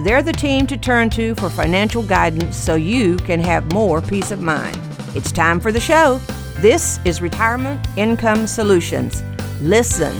they're the team to turn to for financial guidance so you can have more peace of mind. It's time for the show. This is Retirement Income Solutions. Listen,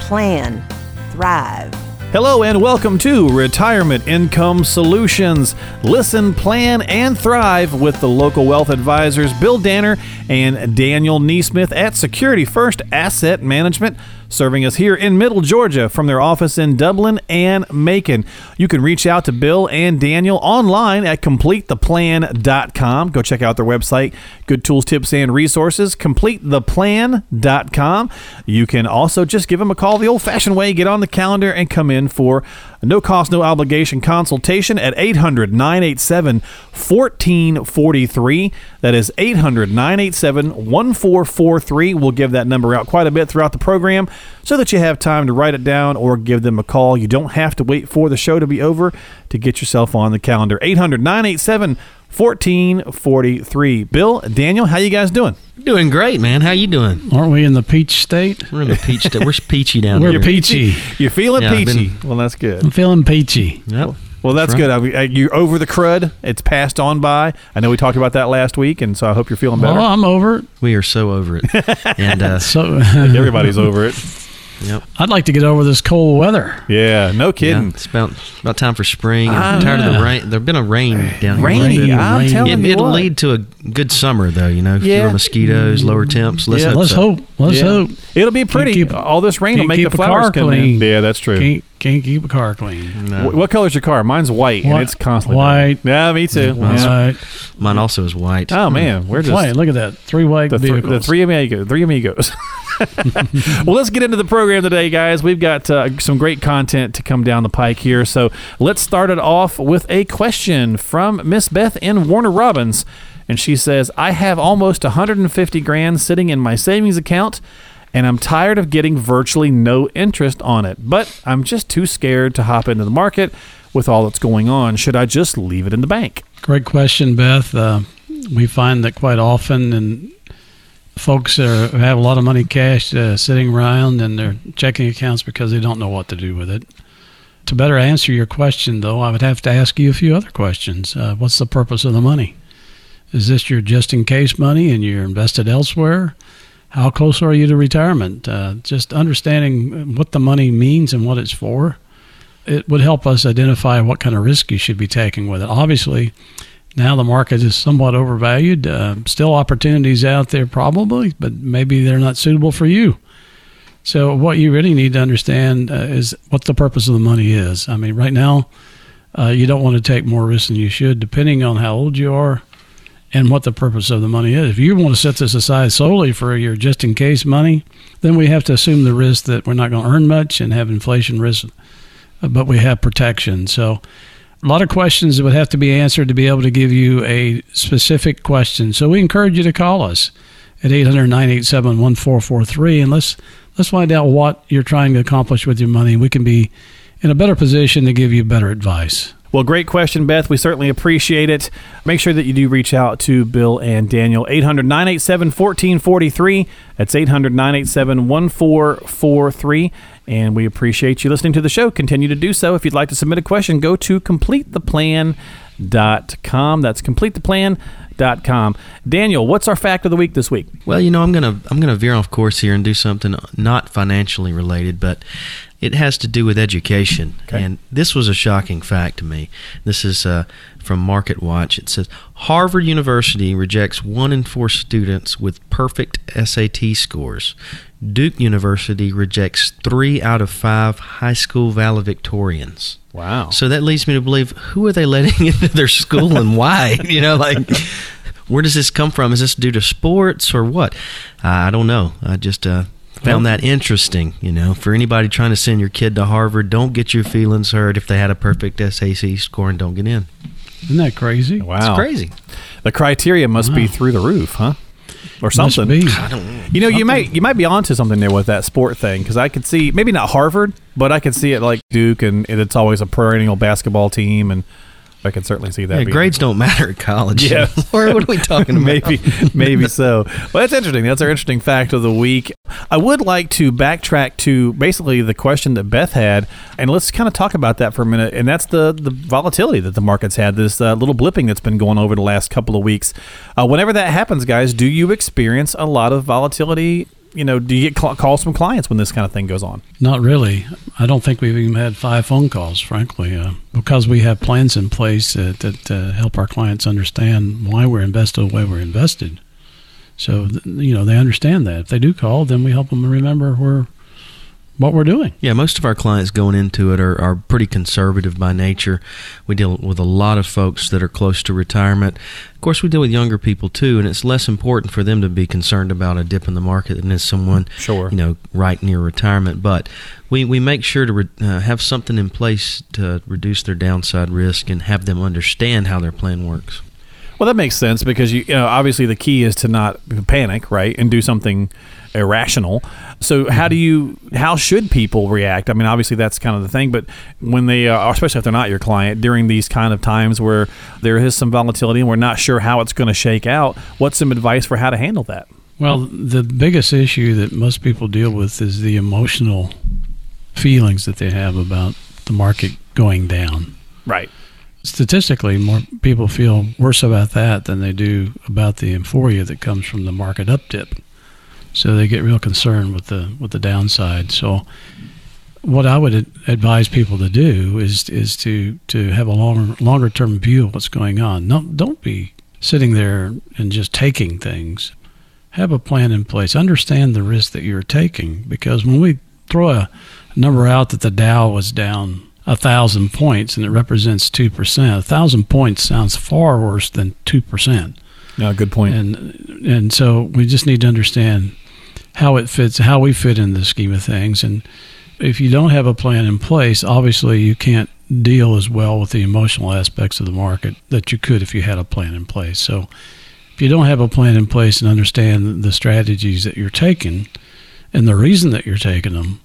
plan, thrive. Hello and welcome to Retirement Income Solutions. Listen, plan, and thrive with the local wealth advisors Bill Danner and Daniel Neesmith at Security First Asset Management serving us here in Middle Georgia from their office in Dublin and Macon. You can reach out to Bill and Daniel online at completetheplan.com. Go check out their website. Good tools, tips, and resources. Completetheplan.com. You can also just give them a call the old fashioned way, get on the calendar, and come in for a no cost, no obligation consultation at 800 987 1443. That is 800 987 1443. We'll give that number out quite a bit throughout the program so that you have time to write it down or give them a call. You don't have to wait for the show to be over to get yourself on the calendar. 800 987 1443. Bill, Daniel, how you guys doing? Doing great, man. How you doing? Aren't we in the peach state? We're in the peach state. We're peachy down here? We're peachy. You're feeling Yeah, peachy. been- well, that's good. I'm feeling peachy. Yep. Well, that's That's good. I mean, uh, You're over the crud. It's passed on by. I know we talked about that last week, and so I hope you're feeling better. Well, I'm over it. We are so over it. And uh, So Everybody's over it. Yep. I'd like to get over this cold weather. Yeah, no Yeah, kidding. it's about about time for spring. Ah, I'm tired of the rain. There's been a rain down here. Rainy. Rain, I'm rain. telling It, you it'll what. lead to a good summer, though. You know, Yeah. fewer mosquitoes, lower temps. Let's Yeah. hope Let's so. hope. Let's Yeah. hope. It'll be pretty. keep- All this rain will can't make the a flowers come clean. in. Yeah, that's true. Can't can't keep a car clean. No. Wh- What color's your car? Mine's white, and White- it's constantly white. Yeah, me too. Mine's- Yeah. Right. Mine also is white. Oh man, we're just Wait, look at that. Three white the, th- vehicles. the three amigos. Three amigos. well, let's get into the program today, guys. We've got uh, some great content to come down the pike here. So let's start it off with a question from Miss Beth in Warner Robins. And she says, I have almost 150 grand sitting in my savings account, and I'm tired of getting virtually no interest on it. But I'm just too scared to hop into the market with all that's going on. Should I just leave it in the bank? Great question, Beth. Uh, we find that quite often, and folks are, have a lot of money cash uh, sitting around in their checking accounts because they don't know what to do with it. To better answer your question, though, I would have to ask you a few other questions. Uh, what's the purpose of the money? Is this your just in case money and you're invested elsewhere? How close are you to retirement? Uh, just understanding what the money means and what it's for, it would help us identify what kind of risk you should be taking with it. Obviously, now the market is somewhat overvalued. Uh, still opportunities out there, probably, but maybe they're not suitable for you. So, what you really need to understand uh, is what the purpose of the money is. I mean, right now, uh, you don't want to take more risk than you should, depending on how old you are and what the purpose of the money is. If you want to set this aside solely for your just in case money, then we have to assume the risk that we're not going to earn much and have inflation risk, but we have protection. So, a lot of questions that would have to be answered to be able to give you a specific question. So, we encourage you to call us at 800 987 1443 and let's let's find out what you're trying to accomplish with your money. We can be in a better position to give you better advice. Well, great question, Beth. We certainly appreciate it. Make sure that you do reach out to Bill and Daniel. 800 987 1443. That's 800 987 1443. And we appreciate you listening to the show. Continue to do so. If you'd like to submit a question, go to completetheplan.com. That's completetheplan.com. Daniel, what's our fact of the week this week? Well, you know, I'm gonna I'm gonna veer off course here and do something not financially related, but it has to do with education. Okay. And this was a shocking fact to me. This is uh, from Market Watch. It says Harvard University rejects one in four students with perfect SAT scores. Duke University rejects three out of five high school valedictorians. Wow. So that leads me to believe who are they letting into their school and why? You know, like where does this come from? Is this due to sports or what? Uh, I don't know. I just uh, found that interesting. You know, for anybody trying to send your kid to Harvard, don't get your feelings hurt if they had a perfect SAT score and don't get in. Isn't that crazy? Wow. It's crazy. The criteria must be through the roof, huh? Or Must something. be. I don't know. You know, you might you might be onto something there with that sport thing because I could see maybe not Harvard, but I could see it like Duke, and, and it's always a perennial basketball team, and I can certainly see that. Yeah, grades don't matter at college. Yeah. or what are we talking about? maybe maybe so. Well, that's interesting. That's our interesting fact of the week. I would like to backtrack to basically the question that Beth had, and let's kind of talk about that for a minute. And that's the the volatility that the markets had. This uh, little blipping that's been going over the last couple of weeks. Uh, whenever that happens, guys, do you experience a lot of volatility? You know, do you get call- calls from clients when this kind of thing goes on? Not really. I don't think we've even had five phone calls, frankly, uh, because we have plans in place uh, that uh, help our clients understand why we're invested the way we're invested. So, you know, they understand that. If they do call, then we help them remember where, what we're doing. Yeah, most of our clients going into it are, are pretty conservative by nature. We deal with a lot of folks that are close to retirement. Of course, we deal with younger people too, and it's less important for them to be concerned about a dip in the market than is someone, Sure. you know, right near retirement. But we, we make sure to re, uh, have something in place to reduce their downside risk and have them understand how their plan works. Well, that makes sense because you, you know obviously the key is to not panic, right, and do something irrational. So how mm-hmm. do you how should people react? I mean, obviously that's kind of the thing, but when they are, especially if they're not your client, during these kind of times where there is some volatility and we're not sure how it's going to shake out, what's some advice for how to handle that? Well, the biggest issue that most people deal with is the emotional feelings that they have about the market going down. Right. Statistically, more people feel worse about that than they do about the euphoria that comes from the market uptip. So they get real concerned with the with the downside. So what I would advise people to do is is to to have a longer longer term view of what's going on. Don't don't be sitting there and just taking things. Have a plan in place. Understand the risk that you're taking because when we throw a number out that the Dow was down a thousand points and it represents two percent, a thousand points sounds far worse than two percent No, good point. and and so we just need to understand how it fits, how we fit in the scheme of things, and if you don't have a plan in place, obviously you can't deal as well with the emotional aspects of the market that you could if you had a plan in place. So if you don't have a plan in place and understand the strategies that you're taking and the reason that you're taking them,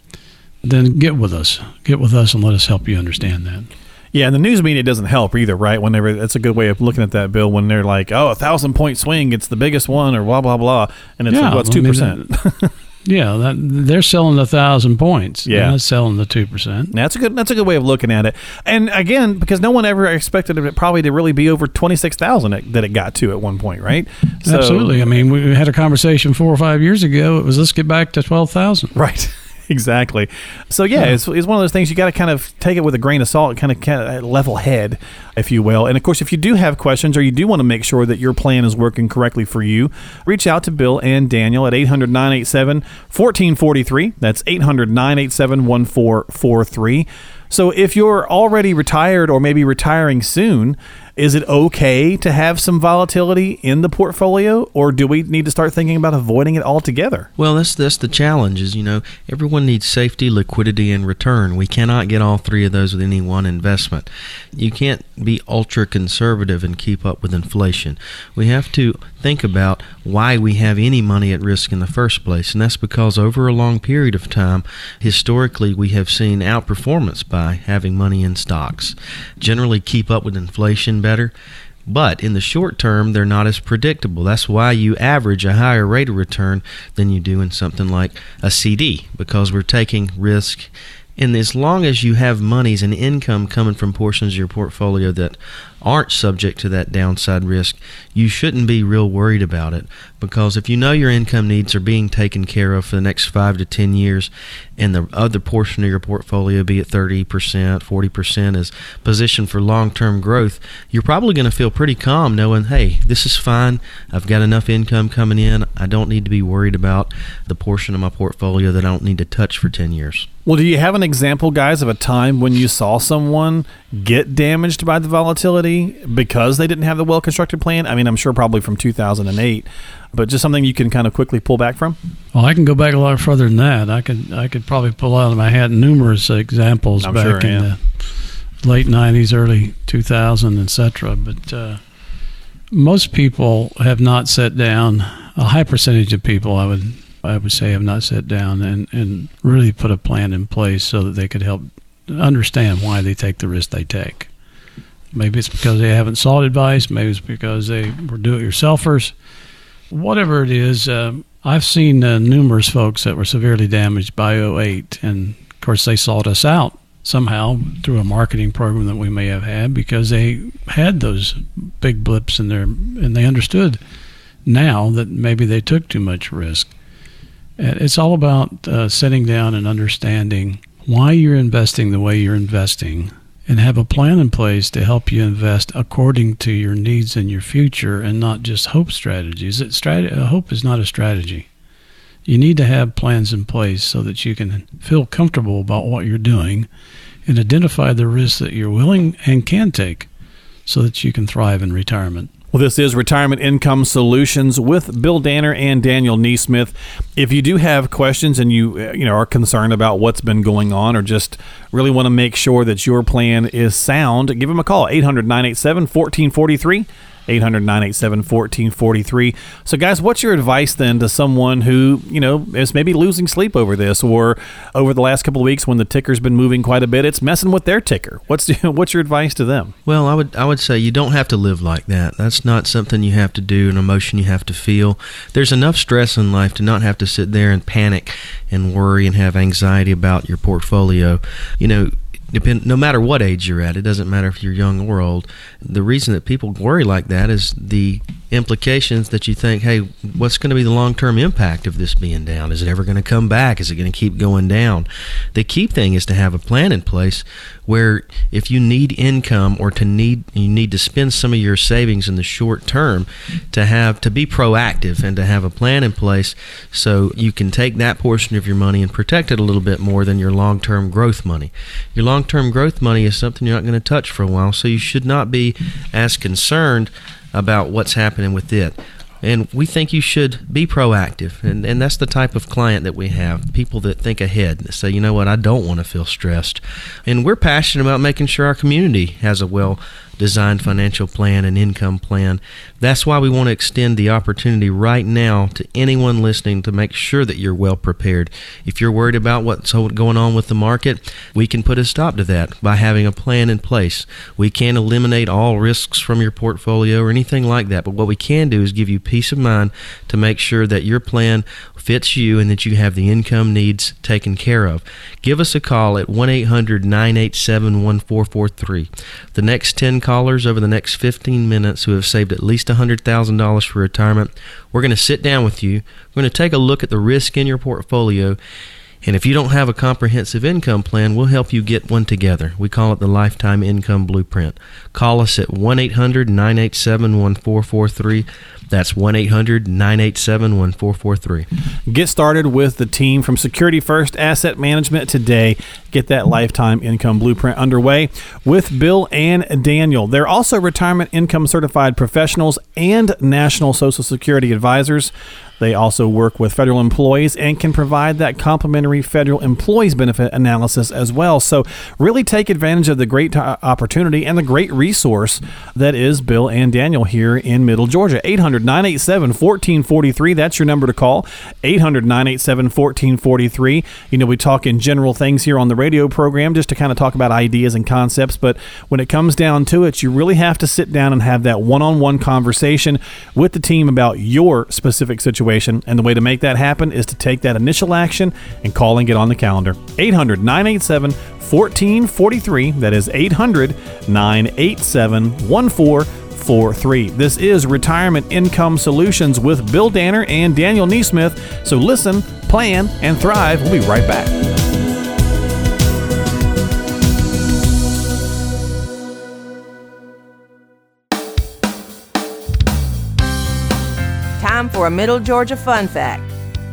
then get with us. Get with us and let us help you understand that. Yeah, and the news media doesn't help either, right? Whenever that's a good way of looking at that bill when they're like, "Oh, a thousand point swing, it's the biggest one," or blah blah blah, and it's Yeah, what's two percent. Yeah, that, they're selling a thousand points. Yeah. They're not selling the two percent. That's a good. That's a good way of looking at it. And again, because no one ever expected it probably to really be over twenty six thousand that it got to at one point, right? So- Absolutely. I mean, we had a conversation four or five years ago. It was let's get back to twelve thousand. Right. Exactly. So yeah, hmm. it's, it's one of those things you got to kind of take it with a grain of salt, kind of, kind of uh, level head, if you will. And of course, if you do have questions or you do want to make sure that your plan is working correctly for you, reach out to Bill and Daniel at 800 987 1443. That's 800 987 1443. So if you're already retired or maybe retiring soon, is it okay to have some volatility in the portfolio or do we need to start thinking about avoiding it altogether? Well, that's that's the challenge. Is you know everyone needs safety, liquidity, and return. We cannot get all three of those with any one investment. You can't be ultra conservative and keep up with inflation. We have to think about why we have any money at risk in the first place, and that's because over a long period of time, historically, we have seen outperformance by having money in stocks. Generally, keep up with inflation better. But in the short term, they're not as predictable. That's why you average a higher rate of return than you do in something like a CD because we're taking risk. And as long as you have monies and income coming from portions of your portfolio that aren't subject to that downside risk, you shouldn't be real worried about it. Because if you know your income needs are being taken care of for the next five to 10 years, and the other portion of your portfolio, be it 30%, 40%, is positioned for long term growth, you're probably going to feel pretty calm knowing, hey, this is fine. I've got enough income coming in. I don't need to be worried about the portion of my portfolio that I don't need to touch for 10 years. Well, do you have an example, guys, of a time when you saw someone get damaged by the volatility because they didn't have the well constructed plan? I mean, I'm sure probably from 2008, but just something you can kind of quickly pull back from? Well, I can go back a lot further than that. I could I could probably pull out of my hat numerous examples I'm back sure, in yeah. the late '90s, early 2000, etc. But uh, most people have not sat down. A high percentage of people, I would I would say, have not sat down and, and really put a plan in place so that they could help understand why they take the risk they take. Maybe it's because they haven't sought advice. Maybe it's because they were do-it-yourselfers. Whatever it is, uh, I've seen uh, numerous folks that were severely damaged by 08, and of course they sought us out somehow through a marketing program that we may have had because they had those big blips in their and they understood now that maybe they took too much risk. It's all about uh, sitting down and understanding why you're investing the way you're investing and have a plan in place to help you invest according to your needs and your future and not just hope strategies. It, strat- hope is not a strategy. You need to have plans in place so that you can feel comfortable about what you're doing and identify the risks that you're willing and can take so that you can thrive in retirement. Well, this is Retirement Income Solutions with Bill Danner and Daniel Neesmith. If you do have questions and you uh, you know are concerned about what's been going on or just really want to make sure that your plan is sound, give them a call 800-987-1443. 800 987 1443. So, guys, what's your advice then to someone who, you know, is maybe losing sleep over this or over the last couple of weeks when the ticker's been moving quite a bit, it's messing with their ticker? What's, what's your advice to them? Well, I would, I would say you don't have to live like that. That's not something you have to do, an emotion you have to feel. There's enough stress in life to not have to sit there and panic and worry and have anxiety about your portfolio. You know, depend no matter what age you're at it doesn't matter if you're young or old. The reason that people worry like that is the implications that you think hey what's going to be the long-term impact of this being down? Is it ever going to come back? Is it going to keep going down? The key thing is to have a plan in place where if you need income or to need you need to spend some of your savings in the short term to have to be proactive and to have a plan in place so you can take that portion of your money and protect it a little bit more than your long-term growth money your long term growth money is something you're not going to touch for a while, so you should not be as concerned about what's happening with it. And we think you should be proactive. And, and that's the type of client that we have people that think ahead, that say, you know what, I don't want to feel stressed. And we're passionate about making sure our community has a well designed financial plan and income plan. That's why we want to extend the opportunity right now to anyone listening to make sure that you're well prepared. If you're worried about what's going on with the market, we can put a stop to that by having a plan in place. We can't eliminate all risks from your portfolio or anything like that, but what we can do is give you peace of mind to make sure that your plan fits you and that you have the income needs taken care of. Give us a call at 1 800 987 1443. The next 10 callers over the next 15 minutes who have saved at least $100,000 for retirement, we're going to sit down with you. We're going to take a look at the risk in your portfolio and if you don't have a comprehensive income plan, we'll help you get one together. We call it the Lifetime Income Blueprint. Call us at 1 800 987 1443. That's 1 800 987 1443. Get started with the team from Security First Asset Management today. Get that Lifetime Income Blueprint underway with Bill and Daniel. They're also retirement income certified professionals and National Social Security advisors. They also work with federal employees and can provide that complimentary federal employees benefit analysis as well. So, really take advantage of the great opportunity and the great resource that is Bill and Daniel here in Middle Georgia. 800 987 1443. That's your number to call. 800 987 1443. You know, we talk in general things here on the radio program just to kind of talk about ideas and concepts, but when it comes down to it, you really have to sit down and have that one on one conversation with the team about your specific situation situation. And the way to make that happen is to take that initial action and call and get on the calendar. 800 987 1443. That is 800 987 1443. This is Retirement Income Solutions with Bill Danner and Daniel Neesmith. So listen, plan, and thrive. We'll be right back. For a Middle Georgia fun fact.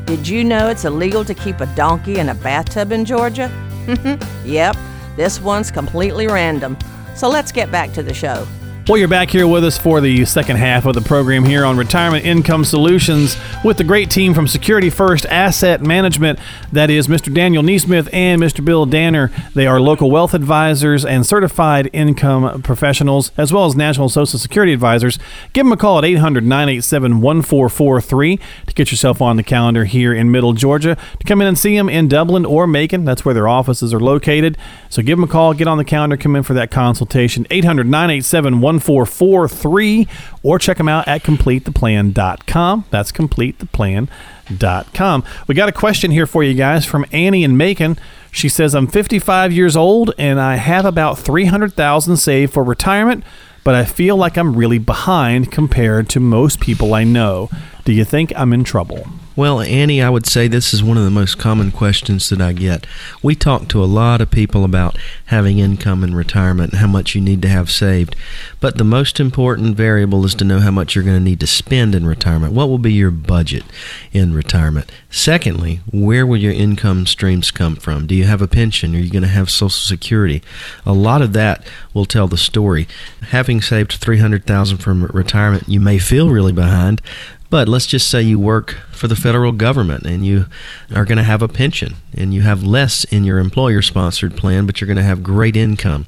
Did you know it's illegal to keep a donkey in a bathtub in Georgia? yep, this one's completely random. So let's get back to the show. Well, you're back here with us for the second half of the program here on Retirement Income Solutions with the great team from Security First Asset Management. That is Mr. Daniel Neesmith and Mr. Bill Danner. They are local wealth advisors and certified income professionals, as well as national Social Security advisors. Give them a call at 800 987 1443 to get yourself on the calendar here in Middle Georgia to come in and see them in Dublin or Macon. That's where their offices are located. So give them a call, get on the calendar, come in for that consultation. 800 987 1443 or check them out at completetheplan.com. That's completetheplan.com. We got a question here for you guys from Annie in Macon. She says, I'm 55 years old and I have about 300,000 saved for retirement, but I feel like I'm really behind compared to most people I know. Do you think I'm in trouble? Well, Annie, I would say this is one of the most common questions that I get. We talk to a lot of people about having income in retirement how much you need to have saved. But the most important variable is to know how much you're going to need to spend in retirement. What will be your budget in retirement? Secondly, where will your income streams come from? Do you have a pension? Are you going to have Social Security? A lot of that will tell the story. Having saved 300,000 from retirement, you may feel really behind, but let's just say you work for the federal government and you are going to have a pension and you have less in your employer sponsored plan, but you're going to have great income.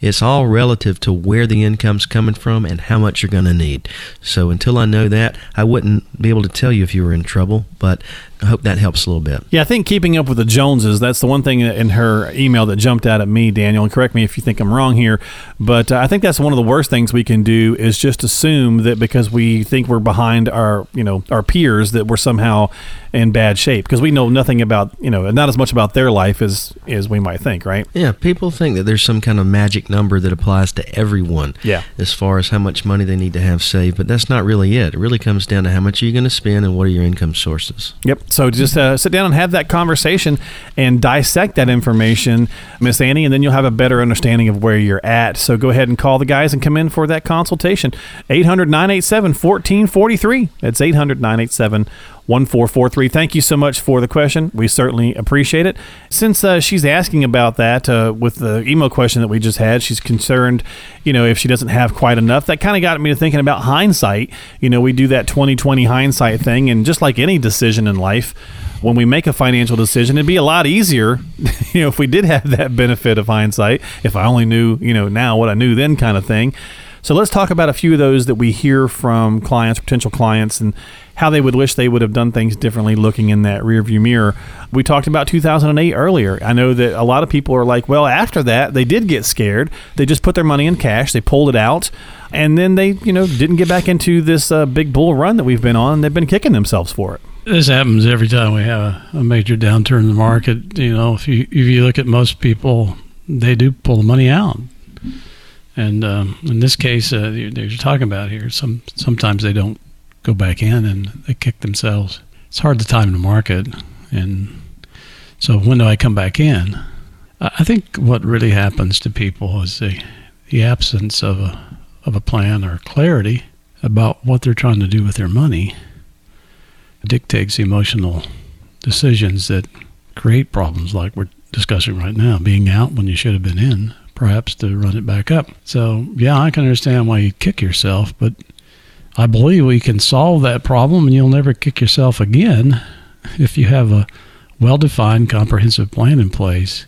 It's all relative to where the income's coming from and how much you're going to need. So until I know that, I wouldn't be able to tell you if you were in trouble, but I hope that helps a little bit. Yeah, I think keeping up with the Joneses, that's the one thing in her email that jumped out at me, Daniel, and correct me if you think I'm wrong here, but uh, I think that's one of the worst things we can do is just assume that because we think we're behind our, you know, our peers that we're somehow in bad shape because we know nothing about, you know, not as much about their life as as we might think, right? Yeah, people think that there's some kind of magic number that applies to everyone. Yeah. As far as how much money they need to have saved, but that's not really it. It really comes down to how much are you going to spend and what are your income sources. Yep. So just uh, sit down and have that conversation and dissect that information, Miss Annie, and then you'll have a better understanding of where you're at. So go ahead and call the guys and come in for that consultation. 800 987 1443. That's 800 987 1443. Thank you so much for the question. We certainly appreciate it. Since uh, she's asking about that uh, with the email question that we just had, she's concerned, you know, if she doesn't have quite enough. That kind of got me to thinking about hindsight. You know, we do that 2020 hindsight thing, and just like any decision in life, when we make a financial decision, it'd be a lot easier, you know, if we did have that benefit of hindsight, if I only knew, you know, now what I knew then kind of thing. So let's talk about a few of those that we hear from clients, potential clients, and how they would wish they would have done things differently looking in that rearview mirror. We talked about 2008 earlier. I know that a lot of people are like, well, after that, they did get scared. They just put their money in cash, they pulled it out, and then they, you know, didn't get back into this uh, big bull run that we've been on. They've been kicking themselves for it. This happens every time we have a, major downturn in the market. You know, if you if you look at most people, they do pull the money out. And um, in this case, uh, you're talking about here, some sometimes they don't go back in and they kick themselves. It's hard to time the market, and so when do I come back in? I think what really happens to people is the the absence of a of a plan or clarity about what they're trying to do with their money dictates emotional decisions that create problems like we're discussing right now. Being out when you should have been in, perhaps to run it back up. So yeah, I can understand why you kick yourself, but I believe we can solve that problem and you'll never kick yourself again if you have a well defined, comprehensive plan in place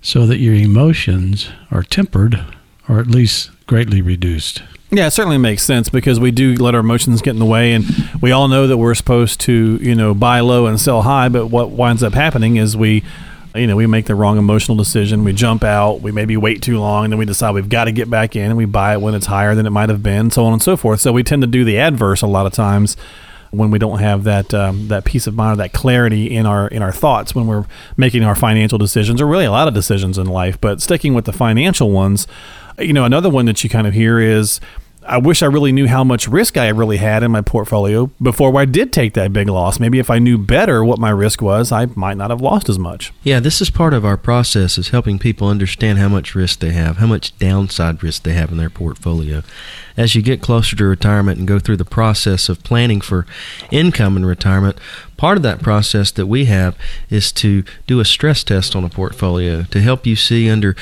so that your emotions are tempered or at least greatly reduced. Yeah, it certainly makes sense because we do let our emotions get in the way, and we all know that we're supposed to, you know, buy low and sell high. But what winds up happening is we you know, we make the wrong emotional decision. We jump out. We maybe wait too long, and then we decide we've got to get back in, and we buy it when it's higher than it might have been, so on and so forth. So we tend to do the adverse a lot of times when we don't have that um, that peace of mind or that clarity in our in our thoughts when we're making our financial decisions, or really a lot of decisions in life. But sticking with the financial ones, you know, another one that you kind of hear is I wish I really knew how much risk I really had in my portfolio before I did take that big loss. Maybe if I knew better what my risk was, I might not have lost as much. Yeah, this is part of our process is helping people understand how much risk they have, how much downside risk they have in their portfolio. As you get closer to retirement and go through the process of planning for income in retirement, part of that process that we have is to do a stress test on a portfolio to help you see under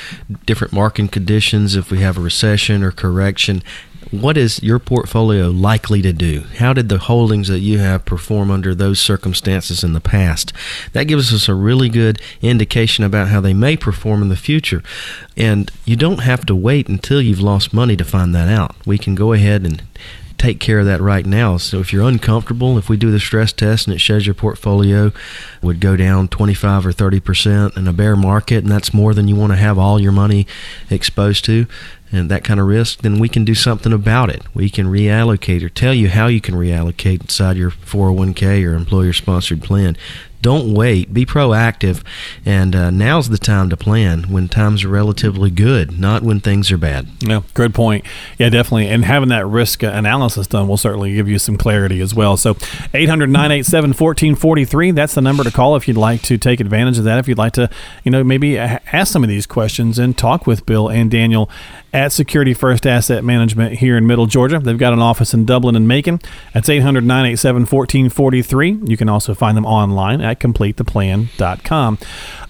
different market conditions if we have a recession or correction what is your portfolio likely to do? How did the holdings that you have perform under those circumstances in the past? That gives us a really good indication about how they may perform in the future. And you don't have to wait until you've lost money to find that out. We can go ahead and take care of that right now. So if you're uncomfortable, if we do the stress test and it shows your portfolio would go down 25 or 30 percent in a bear market, and that's more than you want to have all your money exposed to, and that kind of risk, then we can do something about it. We can reallocate or tell you how you can reallocate inside your 401k or employer sponsored plan don't wait. Be proactive. And uh, now's the time to plan when times are relatively good, not when things are bad. Yeah, good point. Yeah, definitely. And having that risk analysis done will certainly give you some clarity as well. So 800 987 1443, that's the number to call if you'd like to take advantage of that. If you'd like to, you know, maybe ask some of these questions and talk with Bill and Daniel at Security First Asset Management here in Middle Georgia. They've got an office in Dublin and Macon. That's 800 987 1443. You can also find them online at completetheplan.com.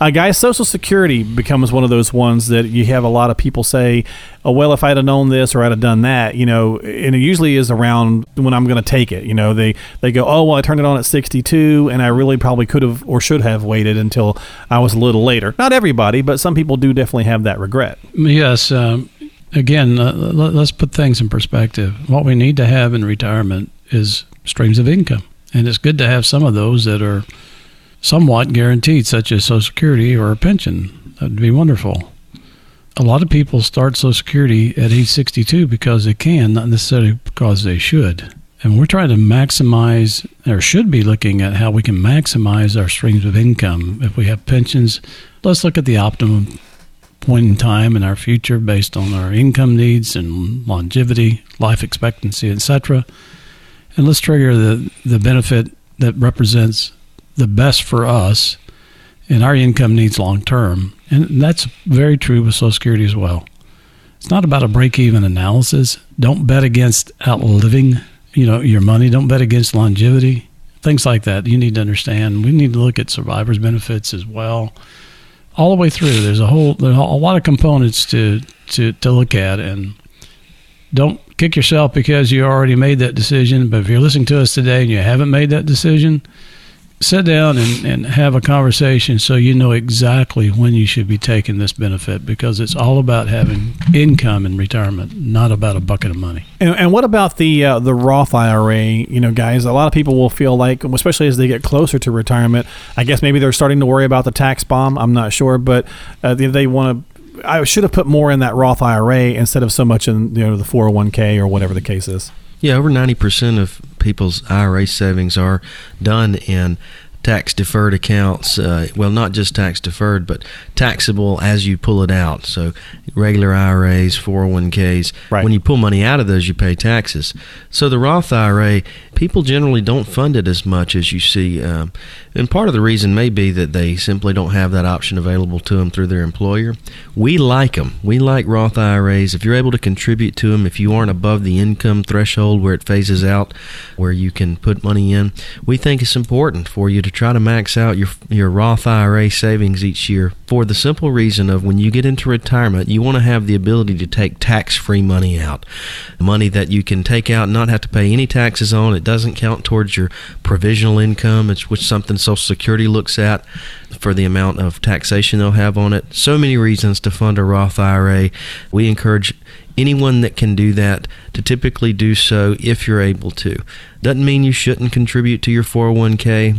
Uh, guys, Social Security becomes one of those ones that you have a lot of people say, oh, well, if I'd have known this or I'd have done that, you know, and it usually is around when I'm going to take it. You know, they, they go, oh, well, I turned it on at 62 and I really probably could have or should have waited until I was a little later. Not everybody, but some people do definitely have that regret. Yes. Um, again, uh, let's put things in perspective. What we need to have in retirement is streams of income. And it's good to have some of those that are somewhat guaranteed, such as Social Security or a pension. That would be wonderful. A lot of people start Social Security at age 62 because they can, not necessarily because they should. And we're trying to maximize, or should be looking at how we can maximize our streams of income. If we have pensions, let's look at the optimum point in time in our future based on our income needs and longevity, life expectancy, etc. And let's trigger the, the benefit that represents the best for us and our income needs long term. And that's very true with Social Security as well. It's not about a break even analysis. Don't bet against outliving, you know, your money. Don't bet against longevity. Things like that. You need to understand. We need to look at survivors benefits as well. All the way through. There's a whole there's a lot of components to to to look at and don't kick yourself because you already made that decision. But if you're listening to us today and you haven't made that decision, sit down and, and have a conversation so you know exactly when you should be taking this benefit because it's all about having income in retirement, not about a bucket of money. And, and what about the uh, the Roth IRA? You know, guys, a lot of people will feel like, especially as they get closer to retirement, I guess maybe they're starting to worry about the tax bomb. I'm not sure, but uh, they, they want to. I should have put more in that Roth IRA instead of so much in you know the 401k or whatever the case is. Yeah, over 90% of people's IRA savings are done in tax deferred accounts. Uh, well, not just tax deferred, but taxable as you pull it out. So regular IRAs, 401ks. Right. When you pull money out of those, you pay taxes. So the Roth IRA, people generally don't fund it as much as you see. Um, and part of the reason may be that they simply don't have that option available to them through their employer. We like them. We like Roth IRAs. If you're able to contribute to them, if you aren't above the income threshold where it phases out, where you can put money in, we think it's important for you to try to max out your your Roth IRA savings each year for the simple reason of when you get into retirement, you want to have the ability to take tax-free money out. Money that you can take out and not have to pay any taxes on. It doesn't count towards your provisional income, which something Social Security looks at for the amount of taxation they'll have on it. So many reasons to fund a Roth IRA. We encourage anyone that can do that to typically do so if you're able to. Doesn't mean you shouldn't contribute to your 401k.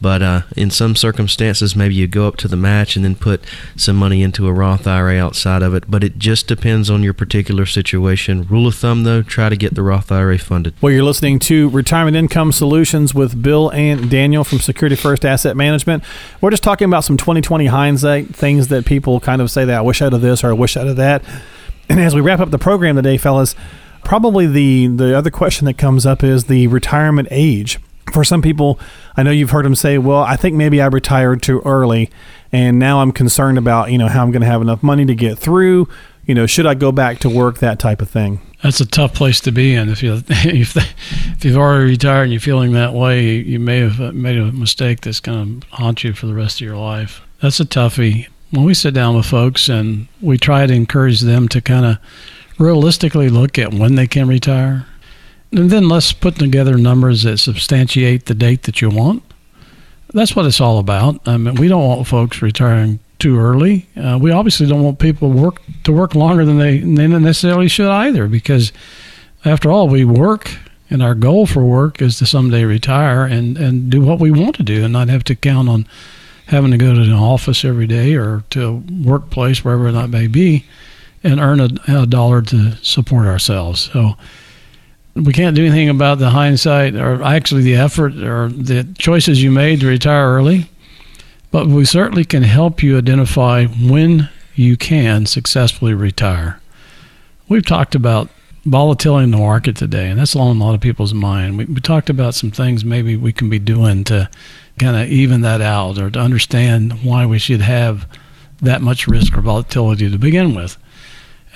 But uh, in some circumstances, maybe you go up to the match and then put some money into a Roth IRA outside of it. But it just depends on your particular situation. Rule of thumb, though, try to get the Roth IRA funded. Well, you're listening to Retirement Income Solutions with Bill and Daniel from Security First Asset Management. We're just talking about some 2020 hindsight things that people kind of say that I wish out of this or I wish out of that. And as we wrap up the program today, fellas, probably the the other question that comes up is the retirement age. For some people, I know you've heard them say, "Well, I think maybe I retired too early, and now I'm concerned about you know how I'm going to have enough money to get through. You know, should I go back to work? That type of thing." That's a tough place to be in. If you if if you've already retired and you're feeling that way, you may have uh, made a mistake that's going to haunt you for the rest of your life. That's a toughie. When we sit down with folks and we try to encourage them to kind of realistically look at when they can retire, and then let's put together numbers that substantiate the date that you want. That's what it's all about. I mean, we don't want folks retiring too early. Uh, we obviously don't want people work to work longer than they, they necessarily should either, because after all, we work, and our goal for work is to someday retire and and do what we want to do, and not have to count on having to go to an office every day or to a workplace wherever that may be, and earn a, a dollar to support ourselves. So we can't do anything about the hindsight or actually the effort or the choices you made to retire early, but we certainly can help you identify when you can successfully retire. We've talked about volatility in the market today, and that's on a lot of people's mind. We, we talked about some things maybe we can be doing to kind of even that out or to understand why we should have that much risk or volatility to begin with.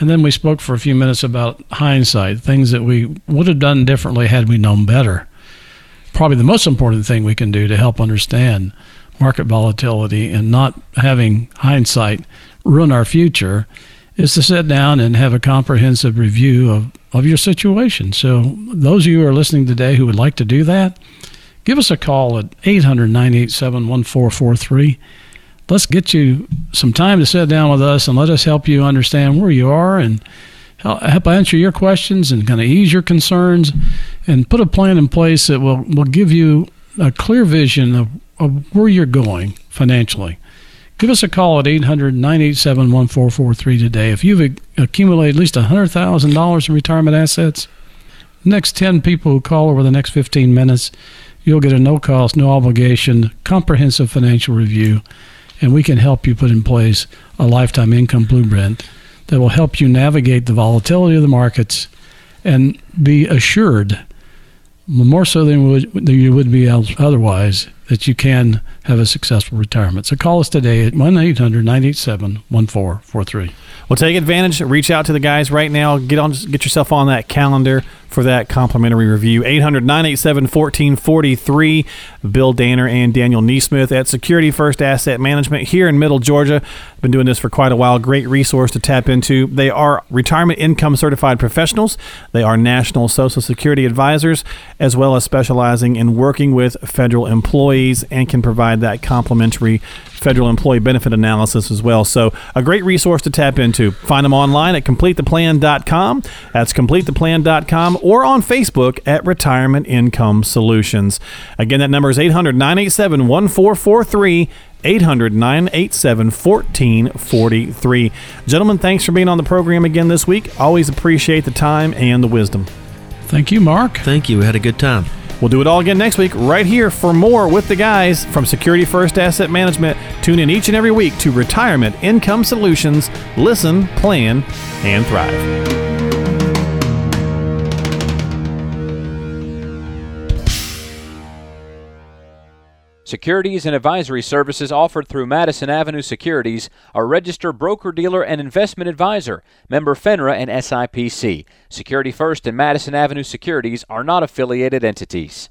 And then we spoke for a few minutes about hindsight, things that we would have done differently had we known better. Probably the most important thing we can do to help understand market volatility and not having hindsight ruin our future is to sit down and have a comprehensive review of, of your situation. So, those of you who are listening today who would like to do that, give us a call at 800 987 1443 let's get you some time to sit down with us and let us help you understand where you are and help answer your questions and kind of ease your concerns and put a plan in place that will, will give you a clear vision of, of where you're going financially. Give us a call at 800 987 1443 today. If you've accumulated at least $100,000 in retirement assets, next 10 people who call over the next 15 minutes, you'll get a no cost, no obligation, comprehensive financial review and we can help you put in place a lifetime income blueprint that will help you navigate the volatility of the markets and be assured, more so than, would, than you would be otherwise, that you can have a successful retirement. So call us today at 1 800 987 1443. Well, take advantage. Reach out to the guys right now. Get on, get yourself on that calendar for that complimentary review. 800 987 1443. Bill Danner and Daniel Neesmith at Security First Asset Management here in Middle Georgia. Been doing this for quite a while. Great resource to tap into. They are retirement income certified professionals. They are national Social Security advisors, as well as specializing in working with federal employees and can provide that complimentary federal employee benefit analysis as well. So, a great resource to tap into. Find them online at completetheplan.com. That's completetheplan.com or on Facebook at Retirement Income Solutions. Again, that number is 800 987 1443. 800 987 1443. Gentlemen, thanks for being on the program again this week. Always appreciate the time and the wisdom. Thank you, Mark. Thank you. We had a good time. We'll do it all again next week, right here for more with the guys from Security First Asset Management. Tune in each and every week to Retirement Income Solutions. Listen, plan, and thrive. Securities and advisory services offered through Madison Avenue Securities are registered broker dealer and investment advisor, member FINRA and SIPC. Security First and Madison Avenue Securities are not affiliated entities.